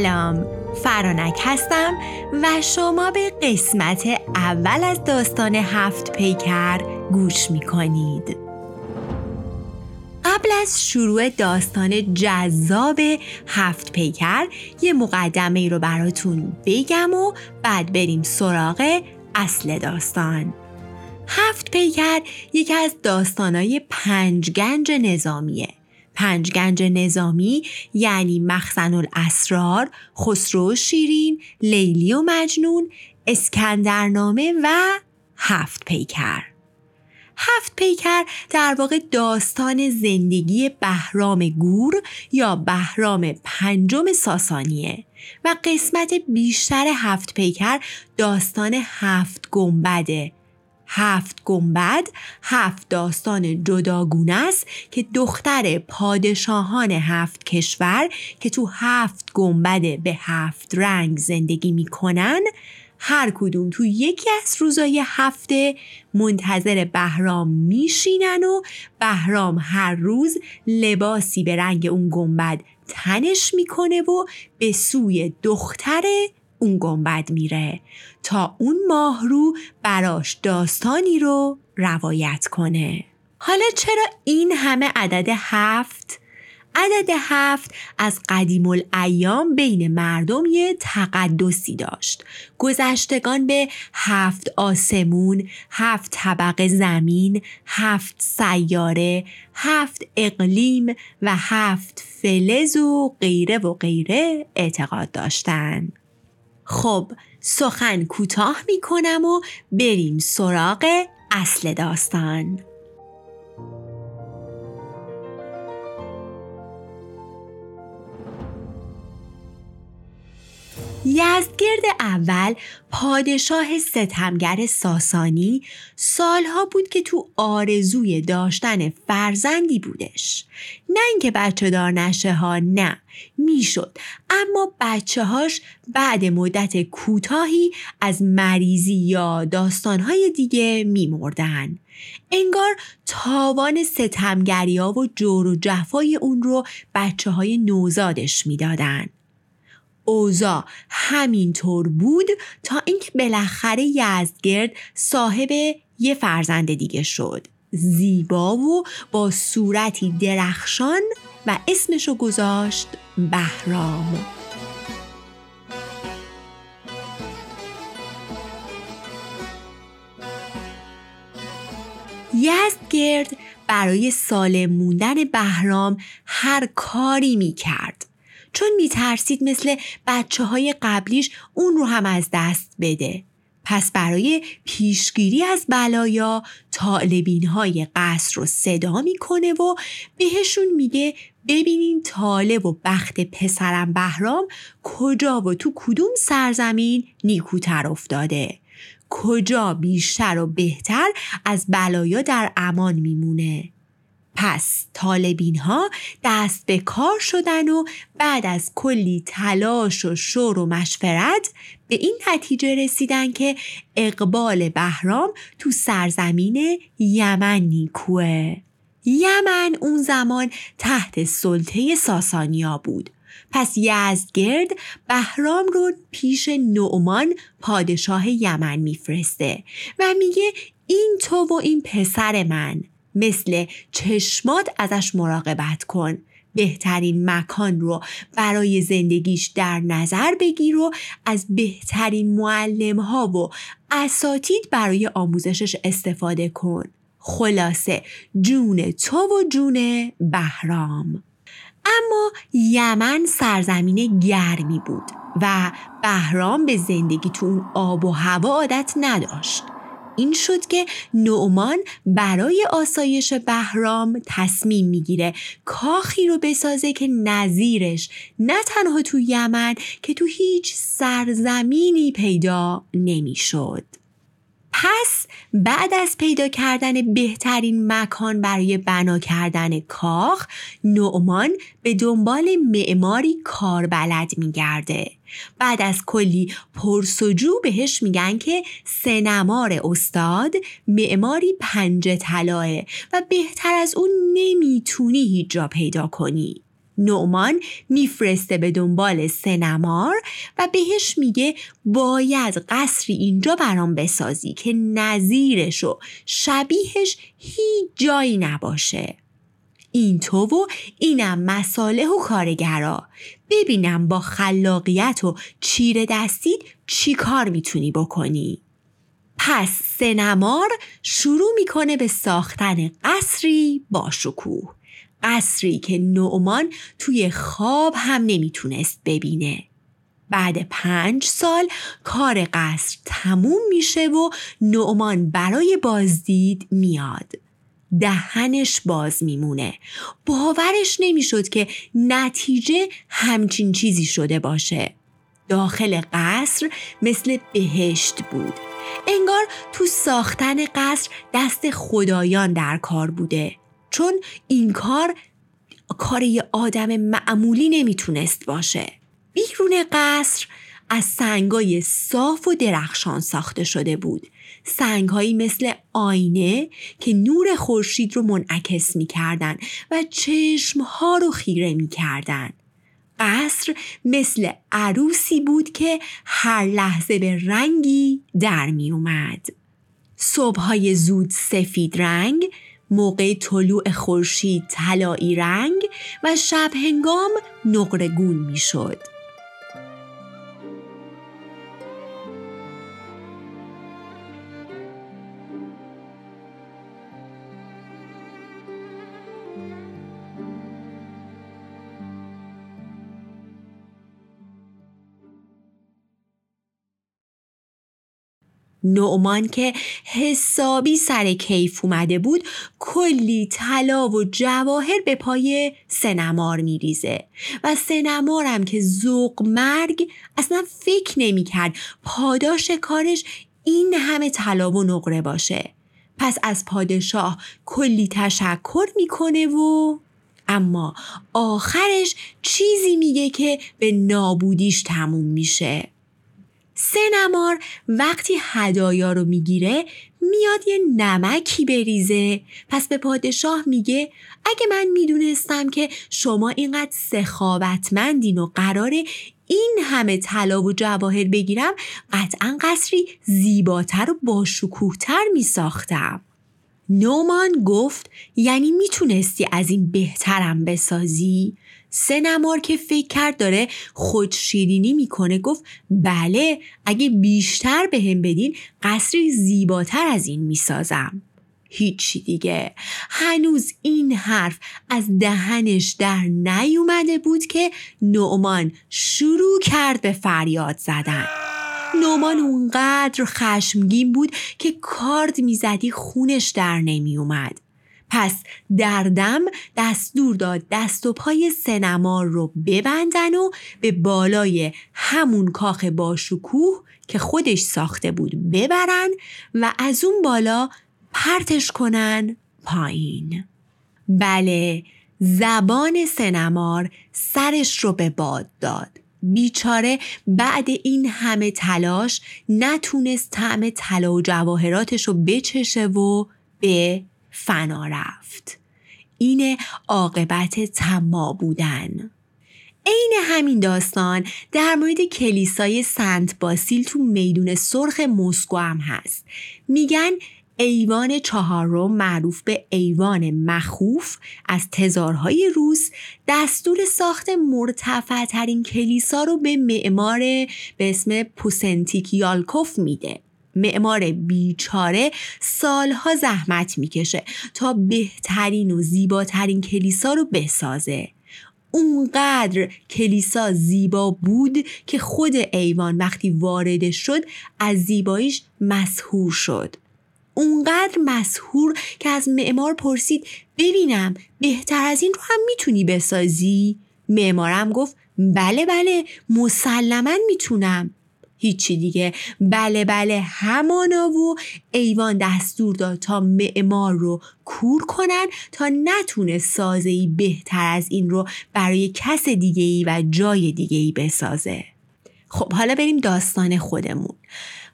سلام. فرانک هستم و شما به قسمت اول از داستان هفت پیکر گوش می کنید قبل از شروع داستان جذاب هفت پیکر یه مقدمه ای رو براتون بگم و بعد بریم سراغ اصل داستان. هفت پیکر یکی از داستانای پنج گنج نظامیه. پنج گنج نظامی یعنی مخزن الاسرار، خسرو شیرین، لیلی و مجنون، اسکندرنامه و هفت پیکر. هفت پیکر در واقع داستان زندگی بهرام گور یا بهرام پنجم ساسانیه و قسمت بیشتر هفت پیکر داستان هفت گنبده هفت گنبد هفت داستان جداگونه است که دختر پادشاهان هفت کشور که تو هفت گنبد به هفت رنگ زندگی می‌کنن هر کدوم تو یکی از روزای هفته منتظر بهرام میشینن و بهرام هر روز لباسی به رنگ اون گنبد تنش می‌کنه و به سوی دختر اون گنبد میره تا اون ماهرو براش داستانی رو روایت کنه حالا چرا این همه عدد هفت؟ عدد هفت از قدیم الایام بین مردم یه تقدسی داشت. گذشتگان به هفت آسمون، هفت طبق زمین، هفت سیاره، هفت اقلیم و هفت فلز و غیره و غیره اعتقاد داشتند. خب سخن کوتاه می کنم و بریم سراغ اصل داستان. یزدگرد اول پادشاه ستمگر ساسانی سالها بود که تو آرزوی داشتن فرزندی بودش. نه اینکه بچه دار نشه ها نه می‌شد. اما بچه هاش بعد مدت کوتاهی از مریضی یا داستانهای دیگه میمردن. انگار تاوان ستمگریا و جور و جفای اون رو بچه های نوزادش می‌دادن. اوزا همینطور بود تا اینکه بالاخره یزدگرد صاحب یه فرزند دیگه شد زیبا و با صورتی درخشان و اسمشو گذاشت بهرام یزدگرد برای سالم موندن بهرام هر کاری می کرد. چون میترسید مثل بچه های قبلیش اون رو هم از دست بده. پس برای پیشگیری از بلایا طالبین های قصر رو صدا می‌کنه و بهشون میگه ببینین طالب و بخت پسرم بهرام کجا و تو کدوم سرزمین نیکوتر افتاده کجا بیشتر و بهتر از بلایا در امان میمونه پس طالبین ها دست به کار شدن و بعد از کلی تلاش و شور و مشورت به این نتیجه رسیدن که اقبال بهرام تو سرزمین یمن نیکوه. یمن اون زمان تحت سلطه ساسانیا بود. پس یزدگرد بهرام رو پیش نعمان پادشاه یمن میفرسته و میگه این تو و این پسر من. مثل چشمات ازش مراقبت کن. بهترین مکان رو برای زندگیش در نظر بگیر و از بهترین معلم ها و اساتید برای آموزشش استفاده کن. خلاصه جون تو و جون بهرام. اما یمن سرزمین گرمی بود و بهرام به زندگی تو اون آب و هوا عادت نداشت. این شد که نعمان برای آسایش بهرام تصمیم می‌گیره کاخی رو بسازه که نظیرش نه تنها تو یمن که تو هیچ سرزمینی پیدا نمی‌شد. پس بعد از پیدا کردن بهترین مکان برای بنا کردن کاخ نعمان به دنبال معماری کاربلد میگرده. بعد از کلی پرسجو بهش میگن که سنمار استاد معماری پنج طلاه و بهتر از اون نمی‌تونی هیچ جا پیدا کنی. نعمان میفرسته به دنبال سنمار و بهش میگه باید قصری اینجا برام بسازی که نظیرش و شبیهش هیچ جایی نباشه. این تو و اینم مساله و کارگرا. ببینم با خلاقیت و چیره دستید چی کار می‌تونی بکنی. پس سنمار شروع می‌کنه به ساختن قصری با شکوه. قصری که نعمان توی خواب هم نمی‌تونست ببینه. بعد پنج سال کار قصر تموم میشه و نعمان برای بازدید میاد. دهنش باز میمونه. باورش نمی‌شد که نتیجه همچین چیزی شده باشه. داخل قصر مثل بهشت بود. انگار تو ساختن قصر دست خدایان در کار بوده. چون این کار کار یه آدم معمولی نمی‌تونست باشه. بیرون قصر از سنگای صاف و درخشان ساخته شده بود. سنگهایی مثل آینه که نور خورشید رو منعکس می‌کردن و چشمها رو خیره می‌کردن. قصر مثل عروسی بود که هر لحظه به رنگی در می اومد. صبحهای زود سفید رنگ، موقع طلوع خورشید طلایی رنگ و شب هنگام نقرگون می شد. نعمان که حسابی سر کیف اومده بود کلی طلا و جواهر به پای سنمار میریزه. و سنمارم که ذوق مرگ اصلا فکر نمی‌کرد پاداش کارش این همه طلا و نقره باشه. پس از پادشاه کلی تشکر می‌کنه و اما آخرش چیزی میگه که به نابودیش تموم میشه. سنمار وقتی هدایا رو می‌گیره میاد یه نمکی بریزه. پس به پادشاه میگه اگه من می‌دونستم که شما اینقدر سخاوتمندین و قراره این همه طلا و جواهر بگیرم قطعا قصری زیباتر و باشکوهتر میساختم. نومان گفت یعنی می‌تونستی از این بهترم بسازی؟ سه نمار که فکر کرد داره خود شیرینی می‌کنه گفت بله اگه بیشتر به هم بدین قصری زیباتر از این می‌سازم. هیچی دیگه. هنوز این حرف از دهنش در نیومده بود که نعمان شروع کرد به فریاد زدن. نومان اونقدر خشمگین بود که کارد می‌زدی خونش در نمیومد پس دردم دستور داد دست و پای سنمار رو ببندن و به بالای همون کاخ باشکوه که خودش ساخته بود ببرن و از اون بالا پرتش کنن پایین. بله زبان سنمار سرش رو به باد داد. بیچاره بعد این همه تلاش نتونست طعم طلا و جواهراتش رو بچشه و به فنا رفت. این عاقبت تما بودن. عین همین داستان در مورد کلیسای سنت باسیل تو میدون سرخ مسکو هم هست. میگن ایوان چهارم معروف به ایوان مخوف از تزارهای روس دستور ساخت مرتفع ترین کلیسا رو به معمار به اسم پوسنتیک یالکوف میده. معمار بیچاره سالها زحمت می‌کشه تا بهترین و زیباترین کلیسا رو بسازه. اونقدر کلیسا زیبا بود که خود ایوان وقتی وارد شد از زیباییش مسهور شد. اونقدر مسهور که از معمار پرسید ببینم بهتر از این رو هم می‌تونی بسازی؟ معمارم گفت بله بله مسلما می‌تونم. هیچی دیگه. بله بله همانا و ایوان دستور داد تا معمار رو کور کنن تا نتونه سازه ای بهتر از این رو برای کس دیگه ای و جای دیگه ای بسازه. خب حالا بریم داستان خودمون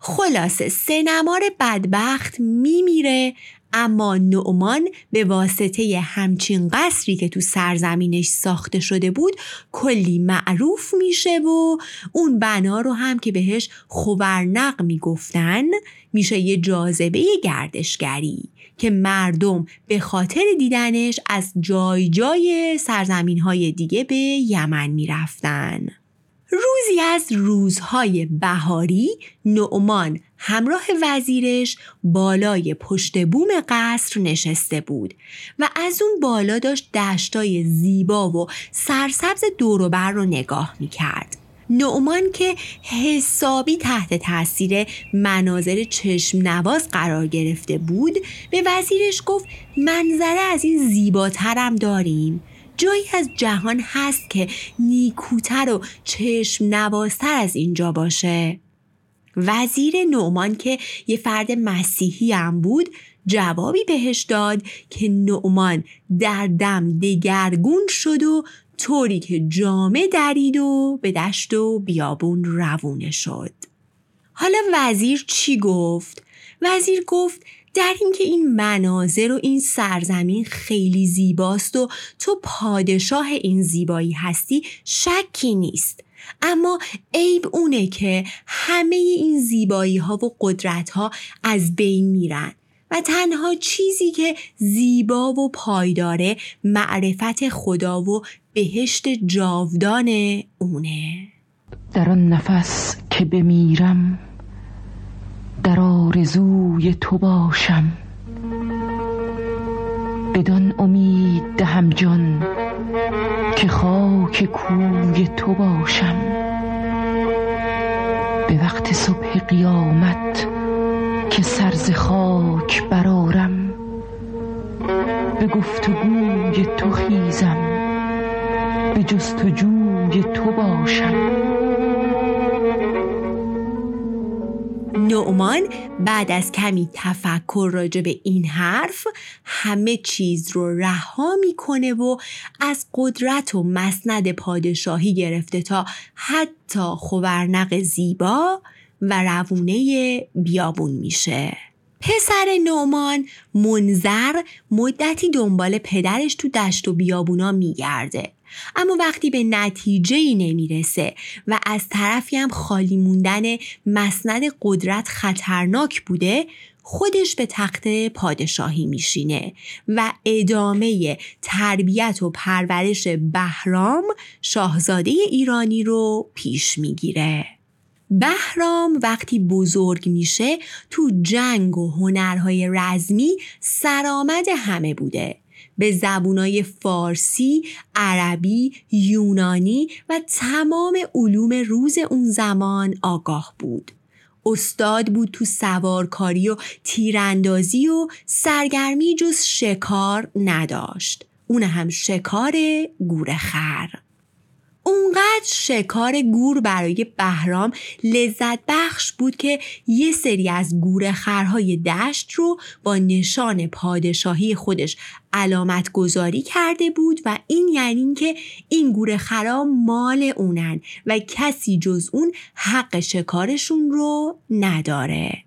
خلاصه سنمار بدبخت میمیره اما نعمان به واسطه همچین قصری که تو سرزمینش ساخته شده بود کلی معروف میشه و اون بنا رو هم که بهش خوبرنق می‌گفتن میشه یه جاذبه گردشگری که مردم به خاطر دیدنش از جای جای سرزمین های دیگه به یمن می‌رفتن. روزی از روزهای بهاری نعمان همراه وزیرش بالای پشت بوم قصر نشسته بود و از اون بالا داشت دشتای زیبا و سرسبز دوروبر رو نگاه می‌کرد. نعمان که حسابی تحت تاثیر مناظر چشم نواز قرار گرفته بود به وزیرش گفت منظره از این زیباترم داریم جایی از جهان هست که نیکوتر و چشم نوازتر از اینجا باشه وزیر نعمان که یه فرد مسیحی هم بود جوابی بهش داد که نعمان در دم دگرگون شد و طوری که جامه درید و به دشت و بیابون روونه شد حالا وزیر چی گفت؟ وزیر گفت در اینکه این مناظر و این سرزمین خیلی زیباست و تو پادشاه این زیبایی هستی شکی نیست. اما عیب اونه که همه این زیبایی ها و قدرت ها از بین میرن و تنها چیزی که زیبا و پایداره معرفت خدا و بهشت جاودان اونه. در آن نفس که بمیرم در آرزوی تو باشم. بدان امید دهم جان که خاک کوی تو باشم. به وقت صبح قیامت که سرز خاک برارم به گفتگوی تو خیزم به جستجوی تو باشم. نعمان بعد از کمی تفکر راجع به این حرف همه چیز رو رها می‌کنه و از قدرت و مسند پادشاهی گرفته تا حتی خورنق زیبا و روونه بیابون میشه. پسر نعمان منظر مدتی دنبال پدرش تو دشت و بیابونا میگرده. اما وقتی به نتیجه ای نمی‌رسه و از طرفی هم خالی موندن مسند قدرت خطرناک بوده خودش به تخت پادشاهی میشینه و ادامه تربیت و پرورش بهرام شاهزاده ایرانی رو پیش می‌گیره. بهرام وقتی بزرگ میشه تو جنگ و هنرهای رزمی سرآمد همه بوده به زبونای فارسی، عربی، یونانی و تمام علوم روز اون زمان آگاه بود. استاد بود تو سوارکاری و تیراندازی و سرگرمی جز شکار نداشت. اون هم شکار گورخر. اونقدر شکار گور برای بهرام لذت بخش بود که یه سری از گورخرهای دشت رو با نشان پادشاهی خودش علامت گذاری کرده بود و این یعنی که این گورخرها مال اونن و کسی جز اون حق شکارشون رو نداره.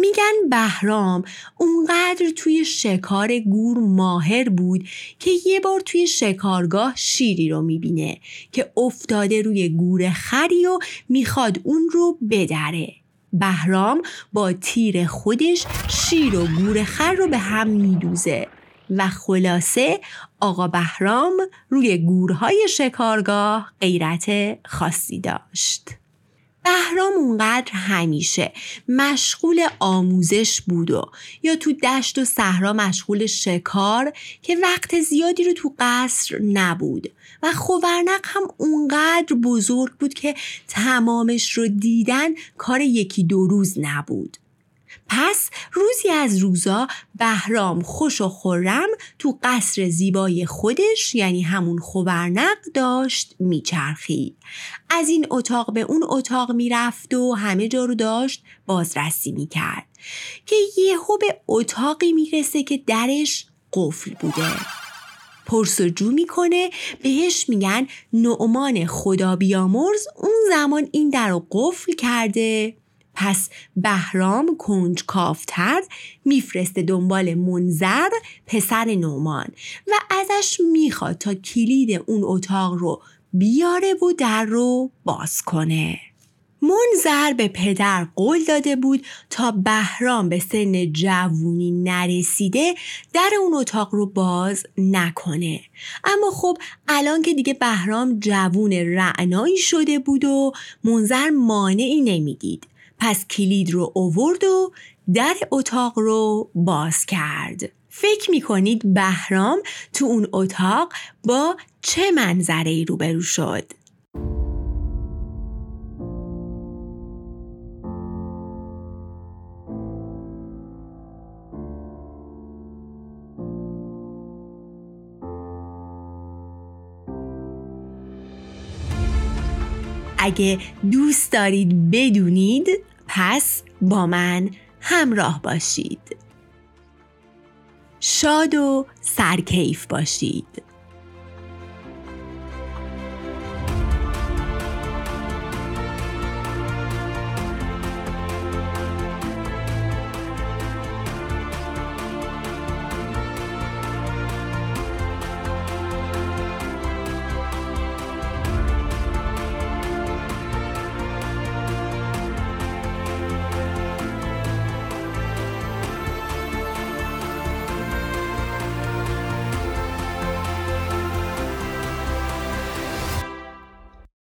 میگن بهرام اونقدر توی شکار گور ماهر بود که یه بار توی شکارگاه شیری رو می‌بینه که افتاده روی گور خری و می‌خواد اون رو بدره بهرام با تیر خودش شیر و گور خر رو به هم میدوزه و خلاصه آقا بهرام روی گورهای شکارگاه غیرت خاصی داشت. بهرام اونقدر همیشه مشغول آموزش بود و یا تو دشت و صحرا مشغول شکار که وقت زیادی رو تو قصر نبود. و خوورنق هم اونقدر بزرگ بود که تمامش رو دیدن کار یکی دو روز نبود. پس روزی از روزا بهرام خوش و خورم تو قصر زیبای خودش یعنی همون خوبرنق داشت میچرخید از این اتاق به اون اتاق می‌رفت و همه جا رو داشت بازرسی می‌کرد که یهو به اتاقی می‌رسه که درش قفل بوده. پرسجو می‌کنه بهش میگن نعمان خدا بیامرز اون زمان این در قفل کرده. پس بهرام کنجکافتر میفرسته دنبال منظر پسر نومان و ازش می‌خواد تا کلید اون اتاق رو بیاره و در رو باز کنه. منظر به پدر قول داده بود تا بهرام به سن جوونی نرسیده در اون اتاق رو باز نکنه. اما خب الان که دیگه بهرام جوون رعنایی شده بود و منظر مانعی نمی‌دید. پس کلید رو اوورد و در اتاق رو باز کرد فکر می‌کنید بهرام تو اون اتاق با چه منظره ای روبرو شد؟ اگه دوست دارید بدونید پس با من همراه باشید. شاد و سرکیف باشید.